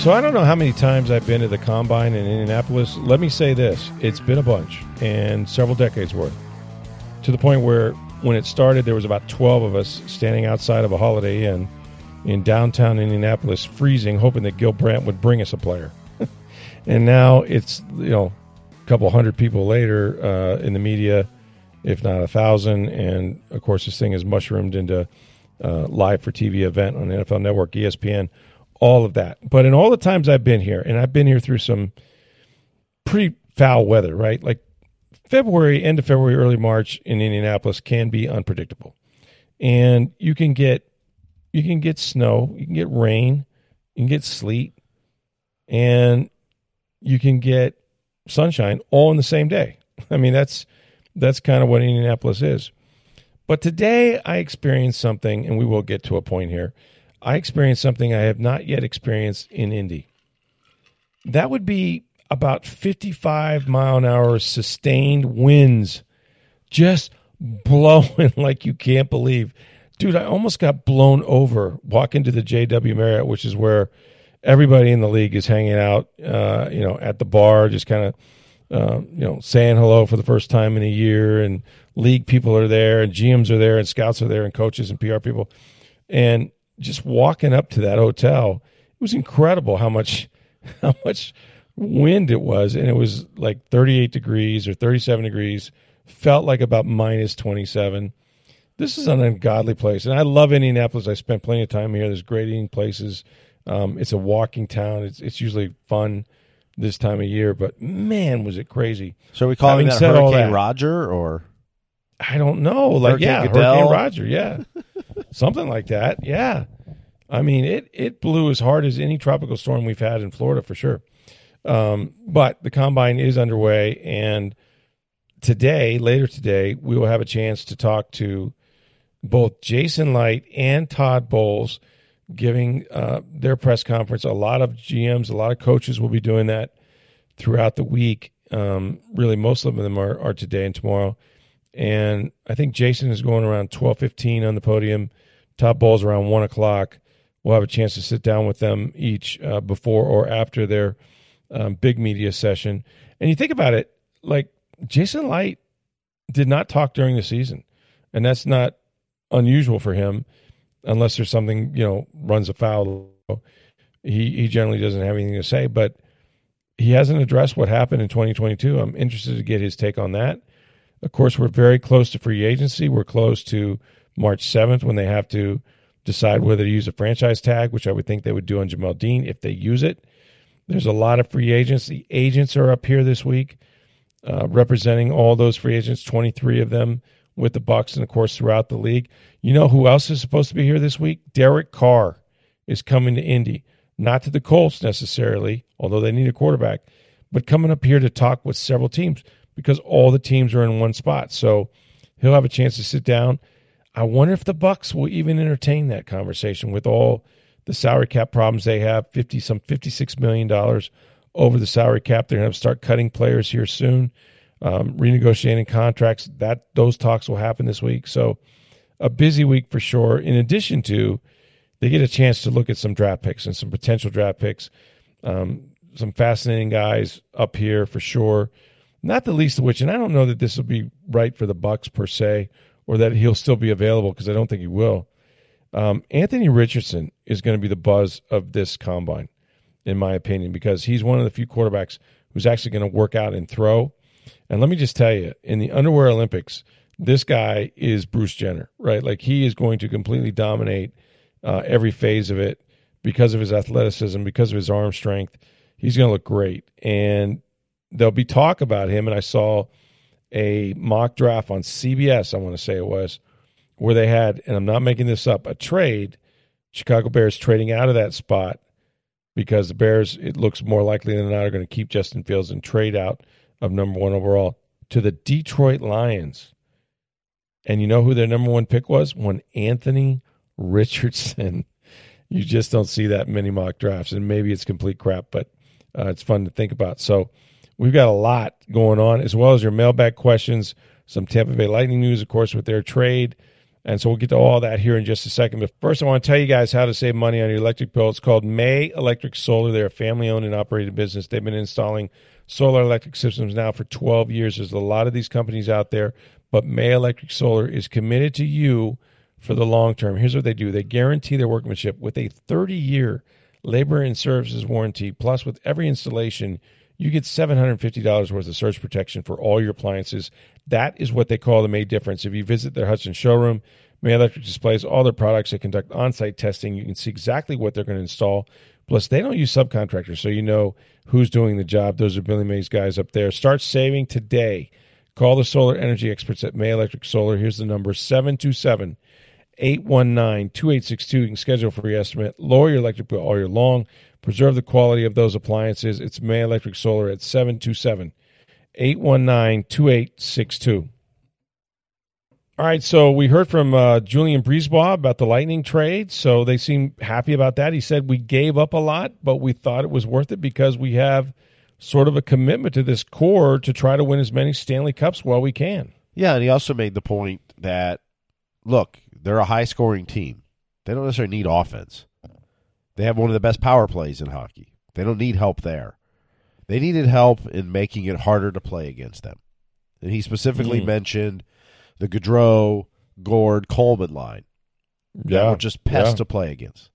So I don't know how many times I've been to the combine in Indianapolis. Let me say this it's been a bunch and several decades worth. To the point where when it started, there was about 12 of us standing outside of a Holiday Inn in downtown Indianapolis, freezing, hoping that Gil Brandt would bring us a player. and now it's, you know, a couple hundred people later uh, in the media, if not a thousand. And of course, this thing is mushroomed into uh, live for TV event on NFL Network, ESPN, all of that. But in all the times I've been here, and I've been here through some pretty foul weather, right? Like February, end of February, early March in Indianapolis can be unpredictable. And you can get you can get snow, you can get rain, you can get sleet, and you can get sunshine all in the same day. I mean, that's that's kind of what Indianapolis is. But today I experienced something, and we will get to a point here. I experienced something I have not yet experienced in Indy. That would be about 55 mile an hour sustained winds just blowing like you can't believe. Dude, I almost got blown over walking to the JW Marriott, which is where everybody in the league is hanging out, uh, you know, at the bar, just kind of, uh, you know, saying hello for the first time in a year. And league people are there, and GMs are there, and scouts are there, and coaches and PR people. And just walking up to that hotel, it was incredible how much, how much wind it was, and it was like 38 degrees or 37 degrees. Felt like about minus 27. This is an ungodly place, and I love Indianapolis. I spent plenty of time here. There's great eating places. Um, it's a walking town. It's it's usually fun this time of year, but man, was it crazy! So are we calling Having that Hurricane that- Roger or I don't know. Like Hurricane yeah, Goodell? Hurricane Roger, yeah, something like that. Yeah, I mean it it blew as hard as any tropical storm we've had in Florida for sure. Um, but the combine is underway, and today, later today, we will have a chance to talk to both Jason Licht and Todd Bowles, giving uh, their press conference. A lot of GMs, a lot of coaches will be doing that throughout the week. Um, really, most of them are, are today and tomorrow. And I think Jason is going around twelve fifteen on the podium. Todd Bowles around one o'clock. We'll have a chance to sit down with them each uh, before or after their um, big media session. And you think about it, like Jason Licht did not talk during the season, and that's not unusual for him, unless there's something you know runs afoul. He he generally doesn't have anything to say, but he hasn't addressed what happened in 2022. I'm interested to get his take on that. Of course, we're very close to free agency. We're close to March 7th when they have to decide whether to use a franchise tag, which I would think they would do on Jamel Dean if they use it. There's a lot of free agents. The agents are up here this week, uh, representing all those free agents, 23 of them with the Bucs, and of course throughout the league. You know who else is supposed to be here this week? Derek Carr is coming to Indy, not to the Colts necessarily, although they need a quarterback, but coming up here to talk with several teams because all the teams are in one spot. So he'll have a chance to sit down. I wonder if the Bucs will even entertain that conversation with all the salary cap problems they have. Fifty some fifty six million dollars over the salary cap. They're going to start cutting players here soon, um, renegotiating contracts. That those talks will happen this week. So a busy week for sure. In addition to, they get a chance to look at some draft picks and some potential draft picks. Um, some fascinating guys up here for sure. Not the least of which, and I don't know that this will be right for the Bucs per se, or that he'll still be available because I don't think he will. Um, Anthony Richardson is going to be the buzz of this combine, in my opinion, because he's one of the few quarterbacks who's actually going to work out and throw. And let me just tell you, in the underwear Olympics, this guy is Bruce Jenner, right? Like he is going to completely dominate uh, every phase of it because of his athleticism, because of his arm strength. He's going to look great. And there'll be talk about him. And I saw a mock draft on CBS, I want to say it was, where they had, and I'm not making this up, a trade. Chicago Bears trading out of that spot because the Bears, it looks more likely than not, are going to keep Justin Fields and trade out of number one overall to the Detroit Lions. And you know who their number one pick was? One Anthony Richardson. You just don't see that many mock drafts, and maybe it's complete crap, but uh, it's fun to think about. So we've got a lot going on, as well as your mailbag questions, some Tampa Bay Lightning news, of course, with their trade. And so we'll get to all that here in just a second. But first, I want to tell you guys how to save money on your electric bill. It's called May Electric Solar. They're a family owned and operated business. They've been installing solar electric systems now for 12 years. There's a lot of these companies out there, but May Electric Solar is committed to you for the long term. Here's what they do they guarantee their workmanship with a 30 year labor and services warranty. Plus, with every installation, you get $750 worth of surge protection for all your appliances. That is what they call the May difference. If you visit their Hudson showroom, May Electric displays all their products. They conduct on site testing. You can see exactly what they're going to install. Plus, they don't use subcontractors, so you know who's doing the job. Those are Billy May's guys up there. Start saving today. Call the solar energy experts at May Electric Solar. Here's the number 727 819 2862. You can schedule a free estimate. Lower your electric bill all year long. Preserve the quality of those appliances. It's May Electric Solar at 727 819 2862. All right, so we heard from uh, Julien BriseBois about the Lightning trade. So they seem happy about that. He said we gave up a lot, but we thought it was worth it because we have sort of a commitment to this core to try to win as many Stanley Cups while we can. Yeah, and he also made the point that look, they're a high scoring team. They don't necessarily need offense. They have one of the best power plays in hockey. They don't need help there. They needed help in making it harder to play against them. And he specifically Mm. mentioned the Goodrow, Gourde, Coleman line. that Yeah, were just pests yeah. to play against.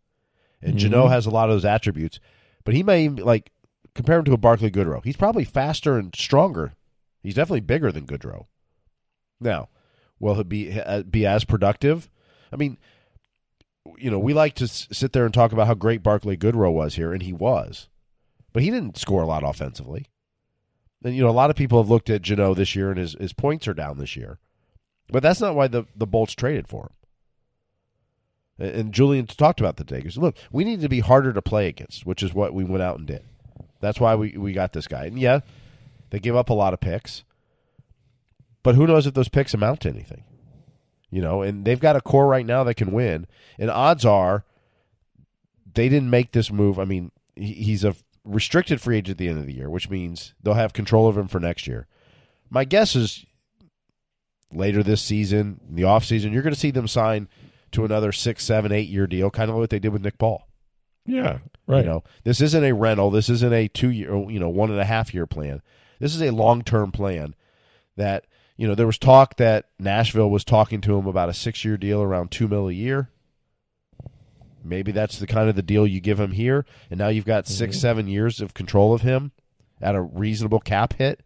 And. Jeannot has a lot of those attributes, but he may even, like compare him to a Barclay Goodrow. He's probably faster and stronger. He's definitely bigger than Goodrow. Now, will he be uh, be as productive? I mean, you know, we like to sit there and talk about how great Barclay Goodrow was here, and he was, but he didn't score a lot offensively. And you know, a lot of people have looked at Jeannot this year, and his his points are down this year, but that's not why the the Bolts traded for him. And- And Julian talked about the said, look, we need to be harder to play against, which is what we went out and did. That's why we, we got this guy. And yeah, they gave up a lot of picks. But who knows if those picks amount to anything? You know, and they've got a core right now that can win. And odds are they didn't make this move. I mean, he's a restricted free agent at the end of the year, which means they'll have control of him for next year. My guess is later this season, in the offseason, you're going to see them sign to another six, seven, eight year deal, kind of like what they did with Nick Paul. Yeah, right. You know, this isn't a rental. This isn't a two year, you know, one and a half year plan. This is a long term plan. That you know, there was talk that Nashville was talking to him about a six year deal around two mil a year. Maybe that's the kind of the deal you give him here, and now you've got mm-hmm. 6 seven years of control of him at a reasonable cap hit,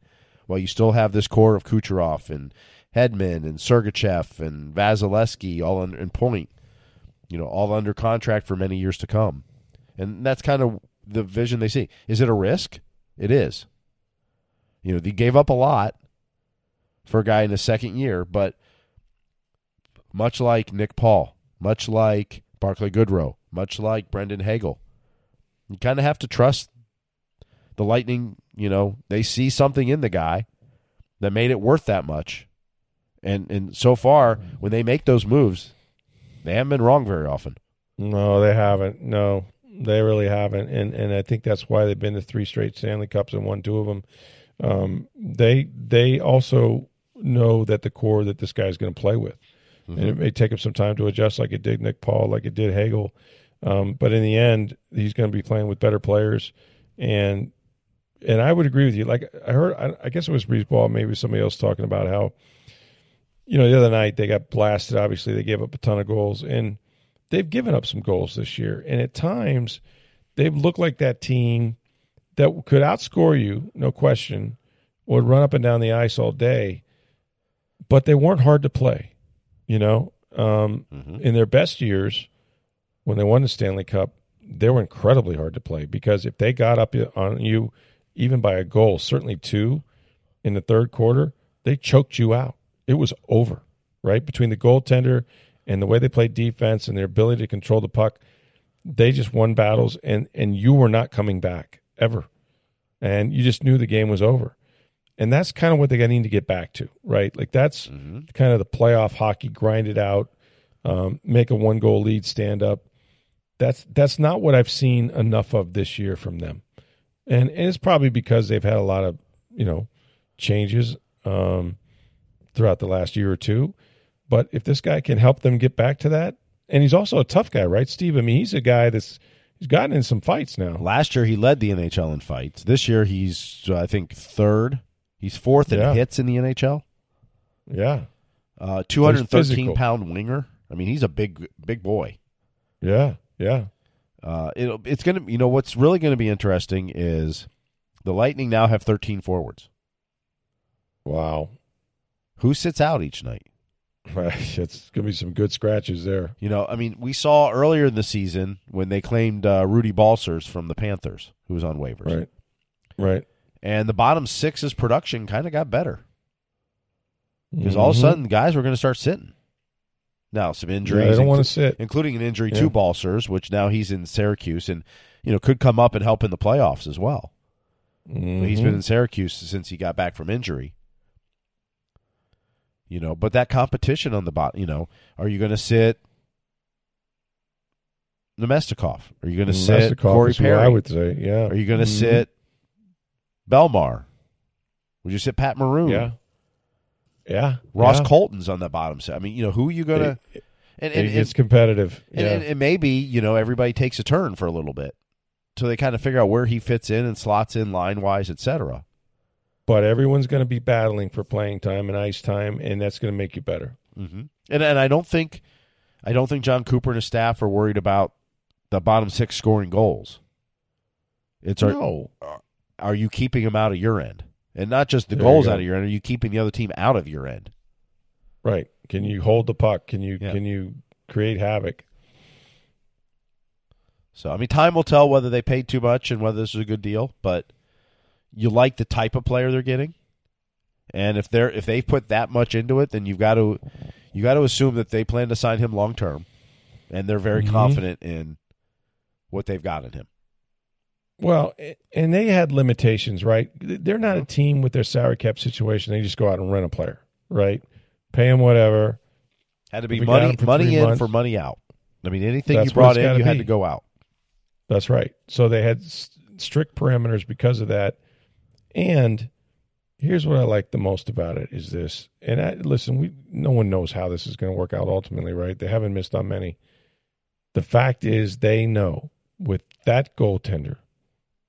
while you still have this core of Kucherov and Hedman and Sergachev and Vasilevskiy all in, in point, you know, all under contract for many years to come. And that's kind of the vision they see. Is it a risk? It is. You know, they gave up a lot for a guy in his second year, but much like Nick Paul, much like Barclay Goodrow, much like Brandon Hagel, you kind of have to trust the Lightning. You know, they see something in the guy that made it worth that much. And and so far, when they make those moves, they haven't been wrong very often. No, they haven't. No, they really haven't. And and I think that's why they've been to three straight Stanley Cups and won two of them. Um, they they also know that the core that this guy's going to play with, and it may take him some time to adjust, like it did Nick Paul, like it did Hagel. Um, but in the end, he's going to be playing with better players, and and I would agree with you. Like I heard, I, I guess it was BriseBois, maybe somebody else talking about how, you know, the other night they got blasted. Obviously, they gave up a ton of goals, and they've given up some goals this year. And at times, they've looked like that team that could outscore you, no question, would run up and down the ice all day, but they weren't hard to play. You know, um, in their best years, when they won the Stanley Cup, they were incredibly hard to play because if they got up on you, even by a goal, certainly two in the third quarter, they choked you out. It was over, right? Between the goaltender and the way they played defense and their ability to control the puck, they just won battles and and you were not coming back ever. And you just knew the game was over. And that's kind of what they need to get back to, right? Like that's kind of the playoff hockey, grind it out, um, make a one goal lead stand up. That's that's not what I've seen enough of this year from them. And, and it's probably because they've had a lot of, you know, changes um, throughout the last year or two. But if this guy can help them get back to that, and he's also a tough guy, right, Steve? I mean, he's a guy that's he's gotten in some fights now. Last year he led the NHL in fights. This year he's I think third. He's fourth in Yeah. hits in the NHL. Yeah, Uh, 213 pound winger. I mean, he's a big big boy. yeah, yeah. Uh, it, it's gonna. You know what's really going to be interesting is the Lightning now have thirteen forwards. Wow, Who sits out each night? Right it's gonna be some good scratches there. You know, I mean, we saw earlier in the season when they claimed uh, Rudy Balcers from the Panthers, who was on waivers, Right, right. And the bottom six's production kind of got better because all of a Mhm. sudden guys were going to start sitting. Now some Yeah, injuries, don't want to sit. including an injury Yeah. to Balcers, which now he's in Syracuse and you know could come up and help in the playoffs as well. But He's been in Syracuse since he got back from injury. You know, but that competition on the bot, you know, are you going to sit Namestnikov? Are you going to sit Corey Perry? I would say, yeah. Are you going to Mhm. sit Bellemare? Would you sit Pat Maroon? Yeah, yeah. Ross yeah. Colton's on the bottom set. I mean, you know, who are you going to? And, and, and, competitive. and, yeah. and, and maybe you know everybody takes a turn for a little bit, so they kind of figure out where he fits in and slots in line wise, etc. but everyone's going to be battling for playing time and ice time, and that's going to make you better. Mm-hmm. And and I don't think, I don't think Jon Cooper and his staff are worried about the bottom six scoring goals. It's no, are you keeping them out of your end, and not just the There goals go. out of your end? Are you keeping the other team out of your end? right? Can you hold the puck? Can you Yeah. can you create havoc? So I mean, time will tell whether they paid too much and whether this is a good deal. But you like the type of player they're getting, and if they're if they put that much into it, then you've got to you got to assume that they plan to sign him long term, and they're very Mhm. confident in what they've got in him. Well, and they had limitations, right? They're not a mm-hmm. team with their salary cap situation. They just go out and rent a player, right? Pay him whatever. Had to be money money in months. for money out. I mean, anything you brought in, you had to go out. That's right. So they had strict parameters because of that. And here's what I like the most about it is this. And I, listen, we no one knows how this is going to work out ultimately, right? They haven't missed on many. The fact is, they know with that goaltender,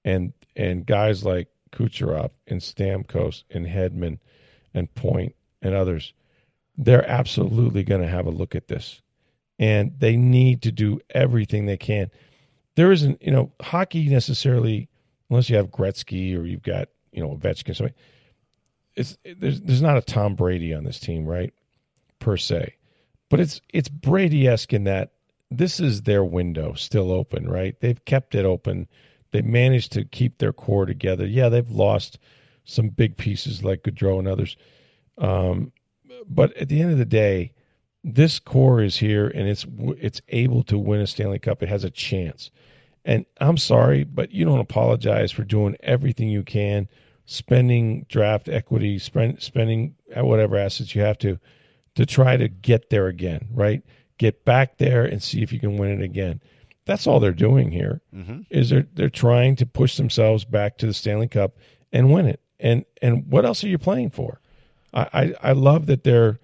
and and guys like Kucherov and Stamkos and Hedman and Point and others, they're absolutely going to have a look at this, and they need to do everything they can there isn't, you know, hockey necessarily, unless you have Gretzky or you've got, you know, Ovechkin. Something. It's there's there's not a Tom Brady on this team, right? Per se, but it's it's Brady esque in that this is their window still open, right? They've kept it open. They managed to keep their core together. Yeah, they've lost some big pieces like Goodrow and others, um, but at the end of the day, this core is here and it's it's able to win a Stanley Cup. It has a chance. And I'm sorry, but you don't apologize for doing everything you can, spending draft equity, spend, spending whatever assets you have to, to try to get there again, right? Get back there and see if you can win it again. That's all they're doing here. Is they're they're trying to push themselves back to the Stanley Cup and win it. And and what else are you playing for? I I, I love that they're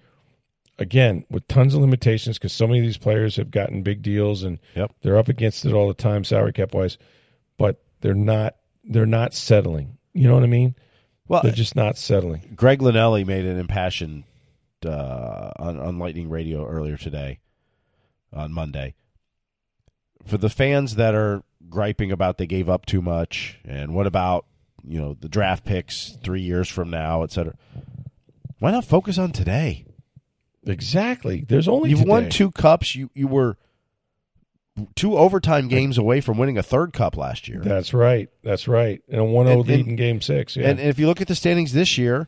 again with tons of limitations because so many of these players have gotten big deals and Yep. they're up against it all the time salary cap wise but they're not they're not settling you know what i mean Well, they're just not settling Greg Linnelli made an impassioned uh, on, on Lightning Radio earlier today, on Monday. For the fans that are griping about they gave up too much, and what about you know the draft picks three years from now, et cetera. Why not focus on today? exactly there's only You've won two cups. You you were two overtime games away from winning a third cup last year. that's right that's right oh and a 1-0 And- lead and- in game six yeah And if you look at the standings this year,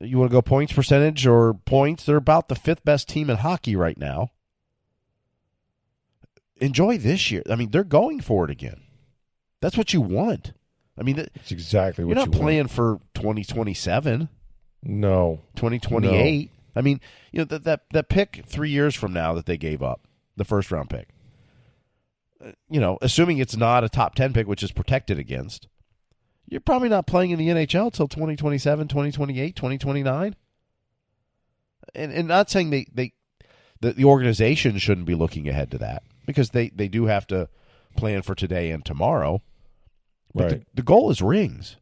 you want to go points percentage or points, they're about the fifth best team in hockey right now. Enjoy this year. I mean, they're going for it again. That's what you want. I mean, th- It's exactly you're not you playing for 2027, No, 2028. I mean, you know that that that pick 3 years from now that they gave up, the first round pick. uh, You know, assuming it's not a top 10 pick which is protected against, you're probably not playing in the NHL till 2027, 2028, 2029. And and not saying they they the, the organization shouldn't be looking ahead to that because they they do have to plan for today and tomorrow. But right. the, the goal is rings.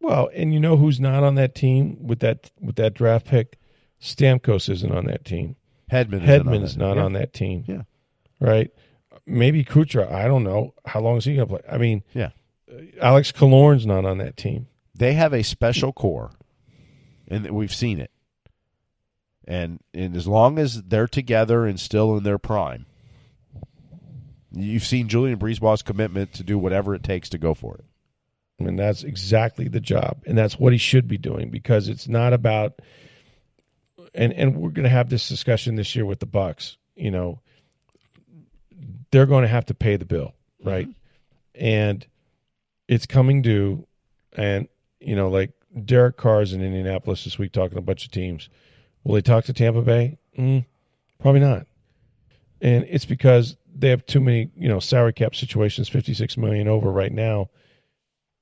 Well, and you know who's not on that team with that with that draft pick? Stamkos isn't on that team. Hedman Hedman's isn't on not that. on that team. Yeah. Right? Maybe Kuchera. I don't know. How long is he going to play? I mean, Yeah. Uh, Alex Killorn's not on that team. They have a special core, and we've seen it. And and as long as they're together and still in their prime, you've seen Julian BriseBois's commitment to do whatever it takes to go for it. I mean, that's exactly the job, and that's what he should be doing because it's not about. And and we're going to have this discussion this year with the Bucs. You know, they're going to have to pay the bill, right? And it's coming due, and you know, like Derek Carr's in Indianapolis this week talking to a bunch of teams. Will they talk to Tampa Bay? Mm, probably not. And it's because they have too many, you know, salary cap situations, fifty six million over right now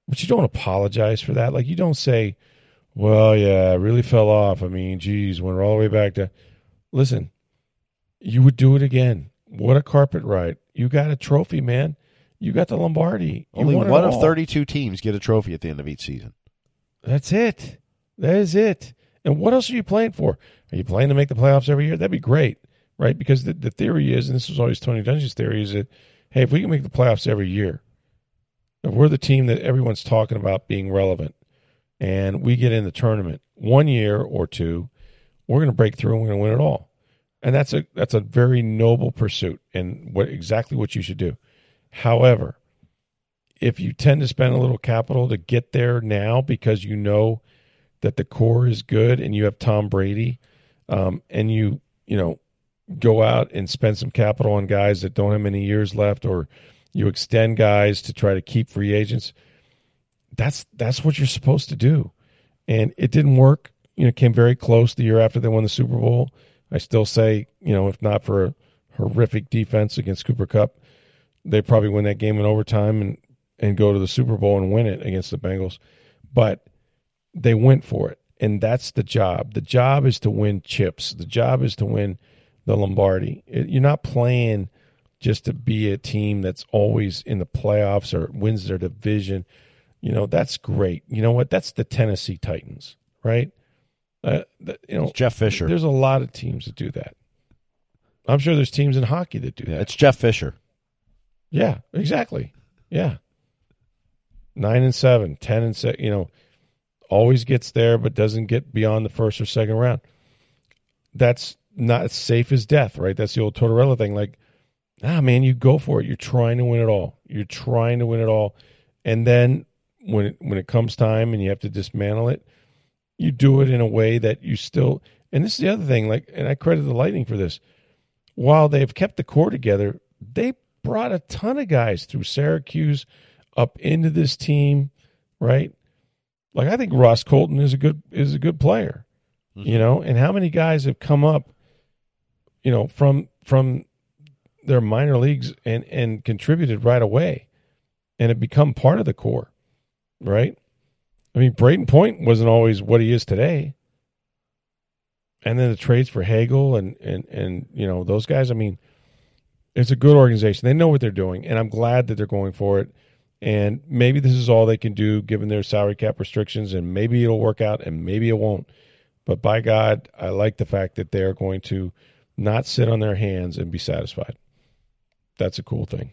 but you don't apologize for that. Like you don't say, "Well, yeah, I really fell off." I mean, geez, went all the way back to. Listen, you would do it again. What a carpet ride! You got a trophy, man. You got the Lombardi. You Only one of all. 32 teams get a trophy at the end of each season. That's it. That is it. And what else are you playing for? Are you playing to make the playoffs every year? That'd be great, right? Because the, the theory is, and this was always Tony Dungy's theory, is that hey, if we can make the playoffs every year, if we're the team that everyone's talking about being relevant, and we get in the tournament one year or two, we're going to break through and we're going to win it all. And that's a that's a very noble pursuit, and what exactly what you should do. However, if you tend to spend a little capital to get there now because you know that the core is good and you have Tom Brady, um, and you you know go out and spend some capital on guys that don't have many years left, or you extend guys to try to keep free agents. That's that's what you're supposed to do, and it didn't work. You know, came very close the year after they won the Super Bowl. I still say, you know, if not for a horrific defense against Cooper Kupp, they probably win that game in overtime and and go to the Super Bowl and win it against the Bengals. But they went for it, and that's the job. The job is to win chips. The job is to win the Lombardi. It, you're not playing just to be a team that's always in the playoffs or wins their division. You know that's great. You know what? That's the Tennessee Titans, right? Uh, the, you know, It's Jeff Fisher. There's a lot of teams that do that. I'm sure there's teams in hockey that do Yeah, that. it's Jeff Fisher. Yeah, exactly. Yeah. Nine and seven, ten and six, you know, always gets there, but doesn't get beyond the first or second round. That's not safe as death, right? That's the old Tortorella thing. Like, ah, man, you go for it. You're trying to win it all. You're trying to win it all. And then when it, when it comes time and you have to dismantle it, you do it in a way that you still. And this is the other thing. Like, and I credit the Lightning for this. While they've kept the core together, they brought a ton of guys through Syracuse up into this team, right? Like I think Ross Colton is a good is a good player, you know. And how many guys have come up, you know, from from their minor leagues and and contributed right away, and have become part of the core, right? I mean, Brayden Point wasn't always what he is today. And then the trades for Hagel and and and you know those guys. I mean, it's a good organization. They know what they're doing, and I'm glad that they're going for it. And maybe this is all they can do given their salary cap restrictions, and maybe it'll work out, and maybe it won't. But by God, I like the fact that they're going to not sit on their hands and be satisfied. That's a cool thing.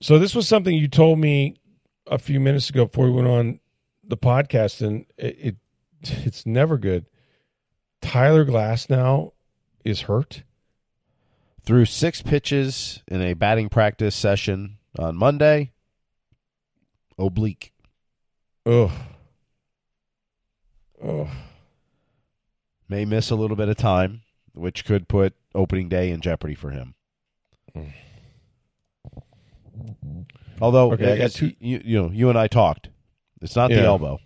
So this was something you told me a few minutes ago before we went on the podcast, and it, it it's never good. Tyler Glasnow is hurt. Through six pitches in a batting practice session on Monday, oblique. Ugh. Ugh. May miss a little bit of time, which could put opening day in jeopardy for him. Mm. Although, Okay, I two- you, you know, you and I talked. It's not the elbow.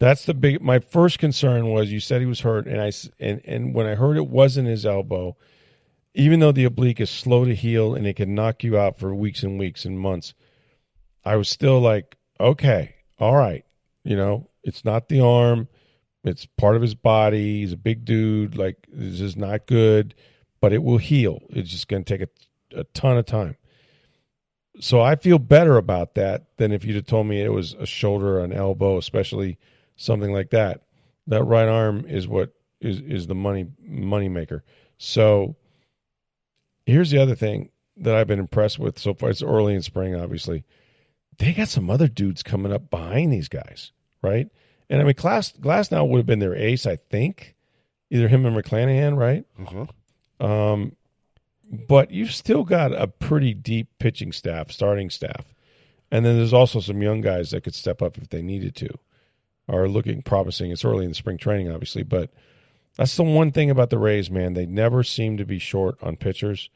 That's the big. My first concern was you said he was hurt, and I and and when I heard it wasn't his elbow, even though the oblique is slow to heal and it can knock you out for weeks and weeks and months, I was still like, okay, all right, you know, it's not the arm, it's part of his body. He's a big dude. Like this is not good, but it will heal. It's just going to take a, a ton of time. So I feel better about that than if you'd have told me it was a shoulder or an elbow, especially something like that. That right arm is what is is the money money maker. So here's the other thing that I've been impressed with so far. It's early in spring, obviously. They got some other dudes coming up behind these guys, right? And I mean, Glass Glasnow would have been their ace, I think. Either him and McClanahan, right? Um, but you've still got a pretty deep pitching staff, starting staff. And then there's also some young guys that could step up if they needed to, are looking promising. It's early in the spring training, obviously, but that's the one thing about the Rays, man. They never seem to be short on pitchers.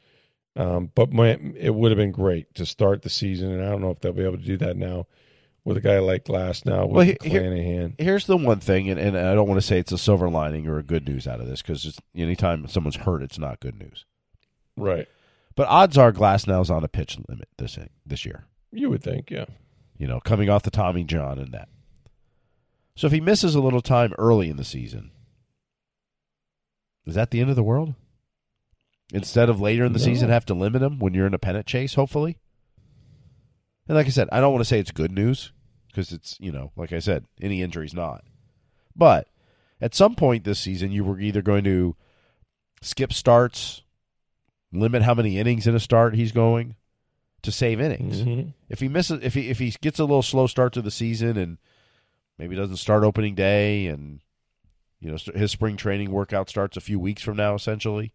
Um, but my, it would have been great to start the season, and I don't know if they'll be able to do that now with a guy like Glasnow with Well, he- here- Here's the one thing, and, and I don't want to say it's a silver lining or a good news out of this because anytime someone's hurt, it's not good news. Right. But odds are Glasnow's on a pitch limit this this year. You would think, yeah. You know, coming off the Tommy John and that. So if he misses a little time early in the season, is that the end of the world? Instead of later in the No. season, have to limit him when you're in a pennant chase, hopefully. And like I said, I don't want to say it's good news because it's you know, like I said, any injury's not. But at some point this season, you were either going to skip starts, limit how many innings in a start he's going to save innings. Mhm. If he misses, if he if he gets a little slow start to the season and maybe doesn't start opening day, and you know his spring training workout starts a few weeks from now, essentially,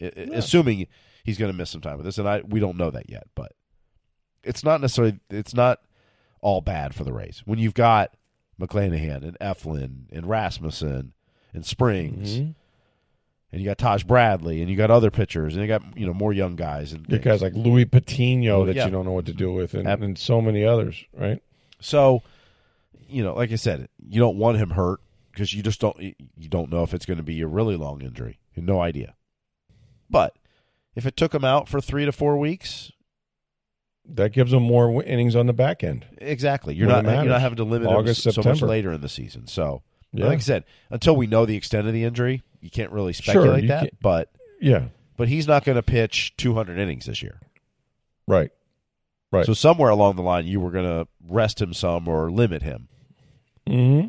I- assuming he's going to miss some time with this, and I we don't know that yet, but it's not necessarily it's not all bad for the Rays when you've got McClanahan and Eflin and Rasmussen and Springs. Mhm. And you got Taj Bradley, and you got other pitchers, and you got you know more young guys, and You guys like Louis Patino that yeah. you don't know what to do with, and, and so many others, right? So, you know, like I said, you don't want him hurt because you just don't you don't know if it's going to be a really long injury. You have no idea. But if it took him out for three to four weeks, That gives them more innings on the back end. exactly, you're When not you're not having to limit August, him so much September. later in the season. So, Yeah. like I said, until we know the extent of the injury, you can't really speculate you that. can't- But Yeah, but he's not going to pitch 200 innings this year. right, right. So somewhere along the line, you were going to rest him some or limit him. hmm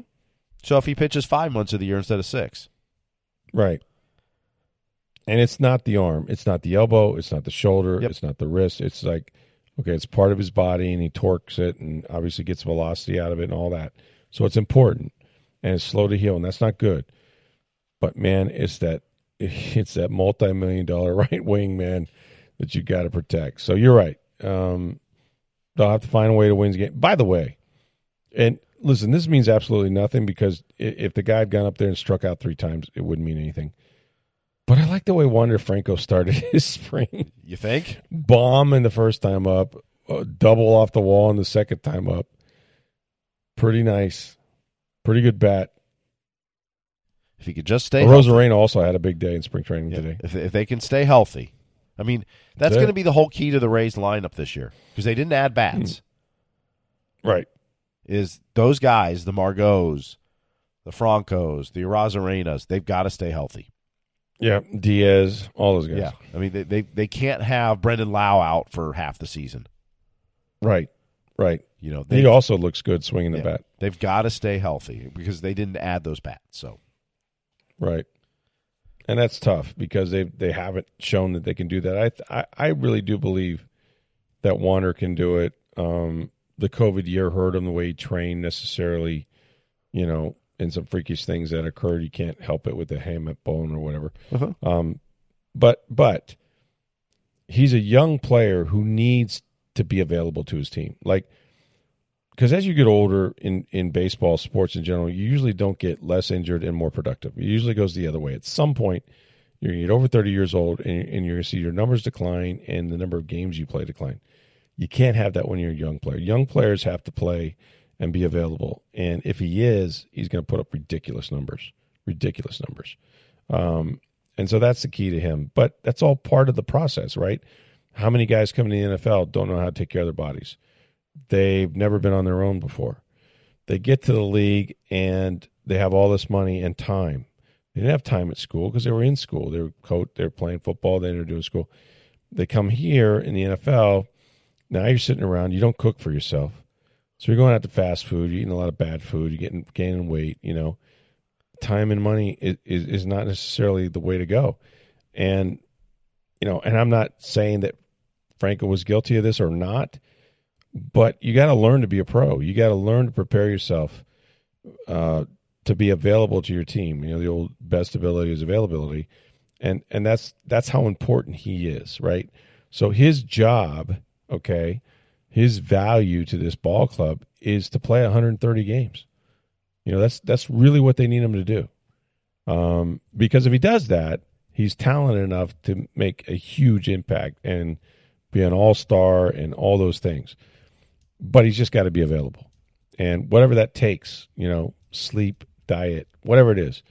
So if he pitches five months of the year instead of six, Right. And it's not the arm, it's not the elbow, it's not the shoulder, Yep. it's not the wrist. It's like, okay, it's part of his body and he torques it and obviously gets velocity out of it and all that. So it's important and it's slow to heal and that's not good. But man, it's that it's that multi-million dollar right wing man that you got to protect. So you're right. Um, they'll have to find a way to win the game. By the way, and listen, this means absolutely nothing because if the guy had gone up there and struck out three times, it wouldn't mean anything. But I like the way Wander Franco started his spring. you think? Bomb in the first time up, uh, double off the wall in the second time up. Pretty nice. Pretty good bat. If he could just stay Well, Arozarena also had a big day in spring training yeah, today. if, if they can stay healthy, I mean, that's That's going to be the whole key to the Rays lineup this year because they didn't add bats. Mm-hmm. Right. Is those guys, the Margots, the Francos, the Arozarenas, they've got to stay healthy. Yeah. Diaz, all those guys. Yeah, I mean, they, they they can't have Brandon Lowe out for half the season. Right. Right. You know, they He also looks good swinging the yeah, bat. they've got to stay healthy because they didn't add those bats. So Right. And that's tough because they they haven't shown that they can do that. I th- I, I really do believe that Wander can do it. Um, the COVID year hurt him the way he trained necessarily, you know, and some freakish things that occurred. You can't help it with the hamate bone or whatever. Uh-huh. Um, but but he's a young player who needs to be available to his team. Like because as you get older in in baseball, sports in general, you usually don't get less injured and more productive. It usually goes the other way. At some point, you're to get over 30 years old and, and you're to see your numbers decline and the number of games you play decline. You can't have that when you're a young player. Young players have to play and be available. And if he is, he's going to put up ridiculous numbers, ridiculous numbers. Um, and so that's the key to him. But that's all part of the process, right? How many guys come to the NFL don't know how to take care of their bodies? They've never been on their own before. They get to the league and they have all this money and time. They didn't have time at school because they were in school. They were coach. They were playing football. They were doing school. They come here in the NFL. Now you're sitting around. You don't cook for yourself, so you're going out to fast food. You're eating a lot of bad food. You're getting gaining weight. You know, time and money is, is is not necessarily the way to go. And you know, and I'm not saying that Franco was guilty of this or not, but you got to learn to be a pro. You got to learn to prepare yourself uh, to be available to your team. You know, the old best ability is availability, and and that's that's how important he is, right? So his job, okay, his value to this ball club is to play 130 games. You know, that's that's really what they need him to do. Um, because if he does that, he's talented enough to make a huge impact and be an all star and all those things. But he's just got to be available. And whatever that takes, you know, sleep, diet, whatever it is,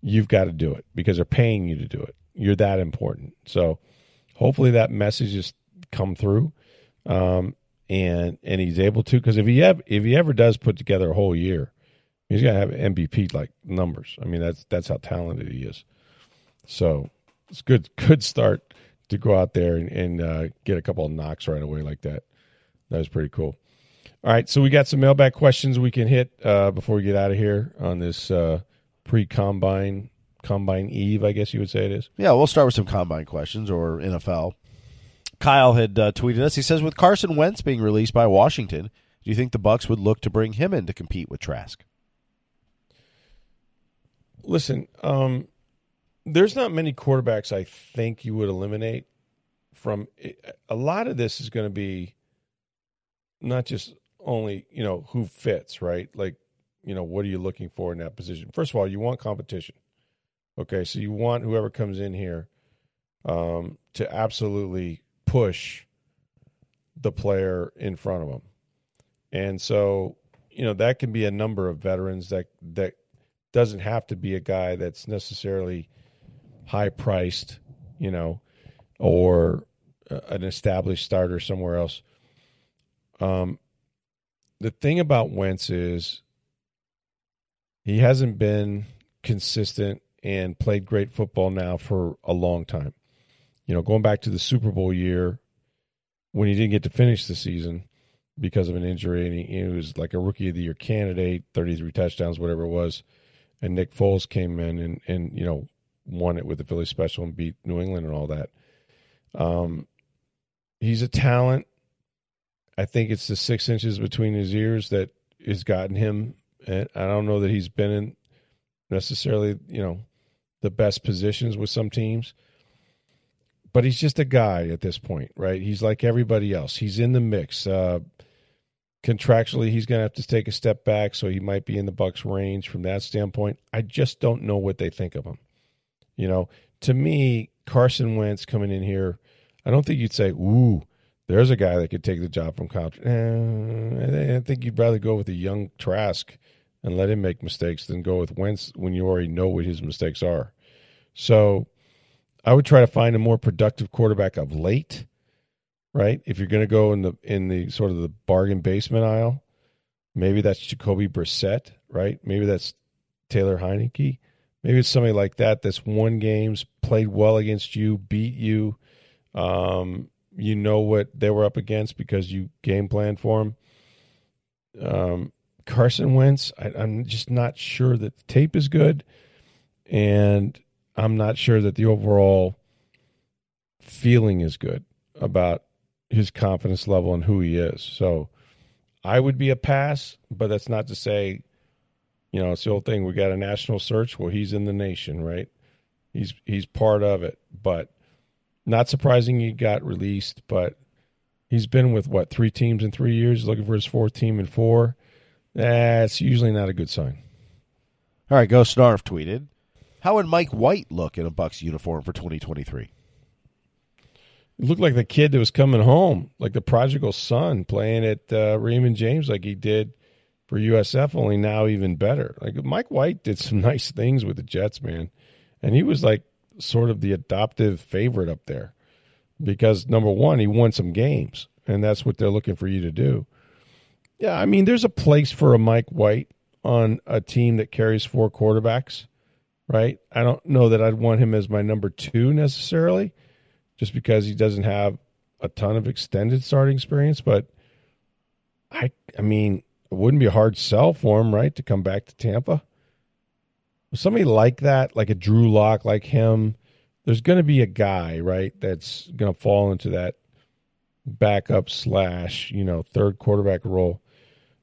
you've got to do it because they're paying you to do it. You're that important. So hopefully that message has come through. Um, and and he's able to because if he ever if he ever does put together a whole year, he's gonna have MVP like numbers. I mean that's that's how talented he is. So it's good good start to go out there and, and uh, get a couple of knocks right away like that. That was pretty cool. All right, so we got some mailbag questions we can hit uh, before we get out of here on this uh, pre combine combine eve, I guess you would say it is. Yeah, we'll start with some combine questions or NFL. Kyle had uh, tweeted us. He says, "With Carson Wentz being released by Washington, do you think the Bucs would look to bring him in to compete with Trask?" Listen, um, there's not many quarterbacks I think you would eliminate from. A lot of this is going to be not just only you know who fits, right? Like you know what are you looking for in that position? First of all, you want competition. Okay, so you want whoever comes in here um, to absolutely push the player in front of them, and so you know that can be a number of veterans that that doesn't have to be a guy that's necessarily high priced, you know, or uh, an established starter somewhere else. Um, the thing about Wentz is he hasn't been consistent and played great football now for a long time. You know, going back to the Super Bowl year when he didn't get to finish the season because of an injury, and he, he was like a rookie of the year candidate, 33 touchdowns, whatever it was. And Nick Foles came in and, and you know, won it with the Philly special and beat New England and all that. Um, he's a talent. I think it's the six inches between his ears that has gotten him. And I don't know that he's been in necessarily, you know, the best positions with some teams. But he's just a guy at this point, right? He's like everybody else. He's in the mix. Uh, contractually, he's going to have to take a step back, so he might be in the Bucs range from that standpoint. I just don't know what they think of him. You know, to me, Carson Wentz coming in here, I don't think you'd say, "Ooh, there's a guy that could take the job from Kyle." Eh, I think you'd rather go with a young Trask and let him make mistakes than go with Wentz when you already know what his mistakes are. So I would try to find a more productive quarterback of late, right? If you're going to go in the in the sort of the bargain basement aisle, maybe that's Jacoby Brissett, right? Maybe that's Taylor Heinicke. Maybe it's somebody like that that's won games, played well against you, beat you. Um, you know what they were up against because you game planned for them. Um, Carson Wentz, I, I'm just not sure that the tape is good, and I'm not sure that the overall feeling is good about his confidence level and who he is. So I would be a pass, but that's not to say, you know, it's the old thing. We got a national search. Well, he's in the nation, right? He's he's part of it, but not surprising he got released. But he's been with what three teams in three years, looking for his fourth team in four. That's usually not a good sign. All right, Go Snarf tweeted, "How would Mike White look in a Bucs uniform for 2023?" It looked like the kid that was coming home, like the prodigal son playing at uh, Raymond James, like he did for USF. Only now even better. Like Mike White did some nice things with the Jets, man, and he was like sort of the adoptive favorite up there because number one, he won some games, and that's what they're looking for you to do. Yeah, I mean, there's a place for a Mike White on a team that carries four quarterbacks, right? I don't know that I'd want him as my number two necessarily, just because he doesn't have a ton of extended starting experience. But I, I mean, it wouldn't be a hard sell for him, right, to come back to Tampa. Somebody like that, like a Drew Lock, like him, there's going to be a guy, right, that's going to fall into that backup slash, you know, third quarterback role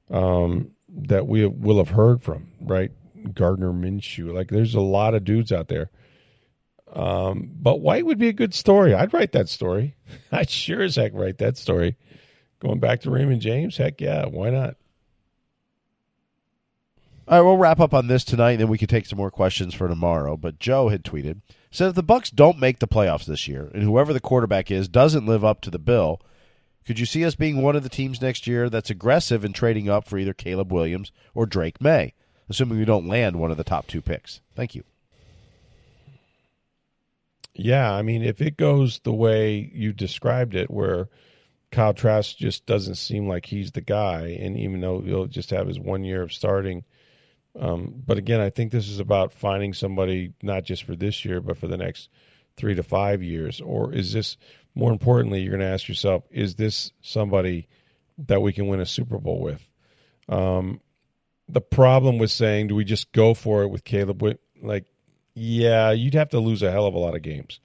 um, that we will have heard from, right? Gardner Minshew. Like, there's a lot of dudes out there. Um, but White would be a good story. I'd write that story. I'd sure as heck write that story. Going back to Raymond James, heck yeah, why not? All right, we'll wrap up on this tonight, and then we can take some more questions for tomorrow. But Joe had tweeted, said if the Bucs don't make the playoffs this year, and whoever the quarterback is doesn't live up to the bill, could you see us being one of the teams next year that's aggressive in trading up for either Caleb Williams or Drake Maye, assuming we don't land one of the top two picks? Thank you. Yeah, I mean, if it goes the way you described it, where Kyle Trask just doesn't seem like he's the guy, and even though he'll just have his one year of starting, um, but again, I think this is about finding somebody not just for this year, but for the next three to five years. Or is this more importantly, you're going to ask yourself, is this somebody that we can win a Super Bowl with? Um, the problem with saying, do we just go for it with Caleb? Like, yeah, you'd have to lose a hell of a lot of games.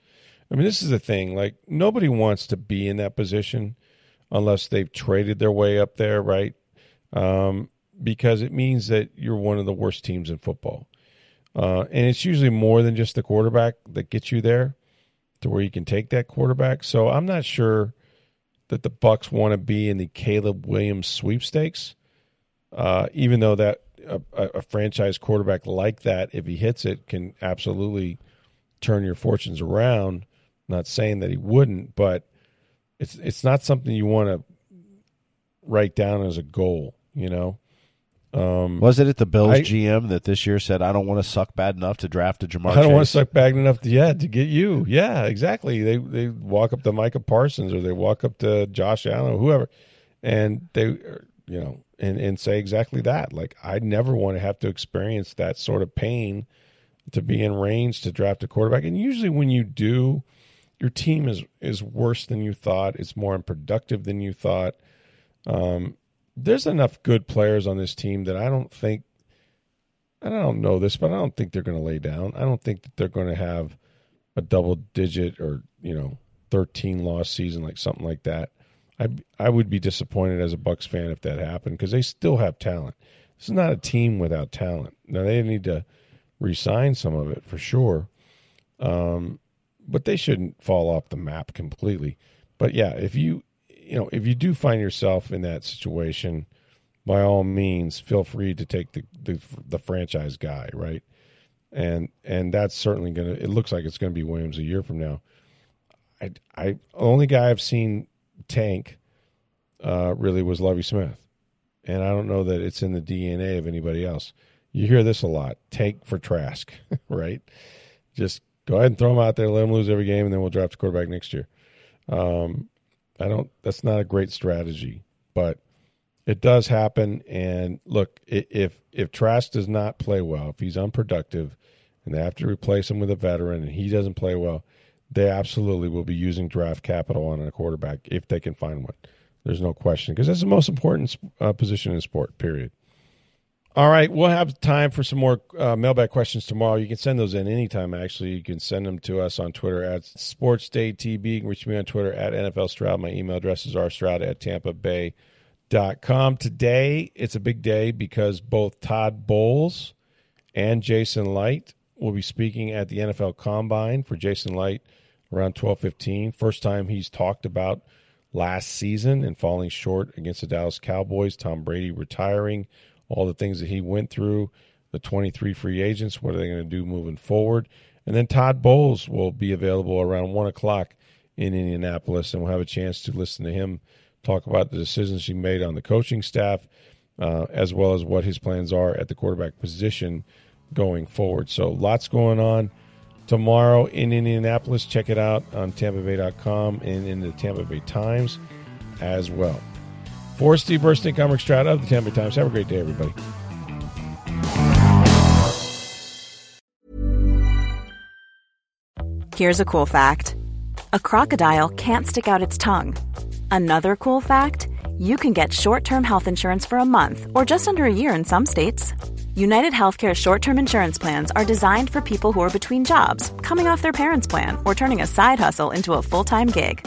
I mean, this is the thing. Like, nobody wants to be in that position unless they've traded their way up there, right? Um, because it means that you're one of the worst teams in football. Uh, and it's usually more than just the quarterback that gets you there to where you can take that quarterback. So I'm not sure that the Bucs want to be in the Caleb Williams sweepstakes, uh, even though that a, a, franchise quarterback like that, if he hits it, can absolutely turn your fortunes around. Not saying that he wouldn't, but it's it's not something you want to write down as a goal. You know, um, was it at the Bills I, GM that this year said, "I don't want to suck bad enough to draft a Ja'Marr"? I don't Chase. want to suck bad enough to yeah to get you. Yeah, exactly. They they walk up to Micah Parsons or they walk up to Josh Allen or whoever, and they you know and and say exactly that. Like I never want to have to experience that sort of pain to be in range to draft a quarterback. And usually when you do, your team is is worse than you thought. It's more unproductive than you thought. Um, there's enough good players on this team that I don't think I don't know this, but I don't think they're going to lay down. I don't think that they're going to have a double digit or, you know, 13 loss season like something like that. I I would be disappointed as a Bucs fan if that happened because they still have talent. This is not a team without talent. Now they need to resign some of it for sure. Um, but they shouldn't fall off the map completely. But yeah, if you you know, if you do find yourself in that situation, by all means, feel free to take the the, the franchise guy, right? And and that's certainly gonna. It looks like it's gonna be Williams a year from now. I I only guy I've seen tank uh, really was Lovie Smith, and I don't know that it's in the DNA of anybody else. You hear this a lot: tank for Trask, right? Just go ahead and throw him out there, let him lose every game, and then we'll draft a quarterback next year. Um, I don't. That's not a great strategy, but it does happen. And look, if if Trask does not play well, if he's unproductive, and they have to replace him with a veteran, and he doesn't play well, they absolutely will be using draft capital on a quarterback if they can find one. There's no question because that's the most important uh, position in sport. Period. All right, we'll have time for some more uh, mailbag questions tomorrow. You can send those in anytime. Actually, you can send them to us on Twitter at SportsDayTB. You can reach me on Twitter at NFL Stroud. My email address is rstroud at Tampa Bay dot com. Today, it's a big day because both Todd Bowles and Jason Licht will be speaking at the NFL Combine for Jason Licht around 12:15. First time he's talked about last season and falling short against the Dallas Cowboys, Tom Brady retiring, all the things that he went through, the 23 free agents, what are they going to do moving forward? And then Todd Bowles will be available around 1 o'clock in Indianapolis, and we'll have a chance to listen to him talk about the decisions he made on the coaching staff, uh, as well as what his plans are at the quarterback position going forward. So lots going on tomorrow in Indianapolis. Check it out on TampaBay.com and in the Tampa Bay Times as well. For Steve Versnick, I'm Rick Stroud of the Tampa Times. Have a great day, everybody. Here's a cool fact a crocodile can't stick out its tongue. Another cool fact you can get short term health insurance for a month or just under a year in some states. United Healthcare short term insurance plans are designed for people who are between jobs, coming off their parents' plan, or turning a side hustle into a full time gig.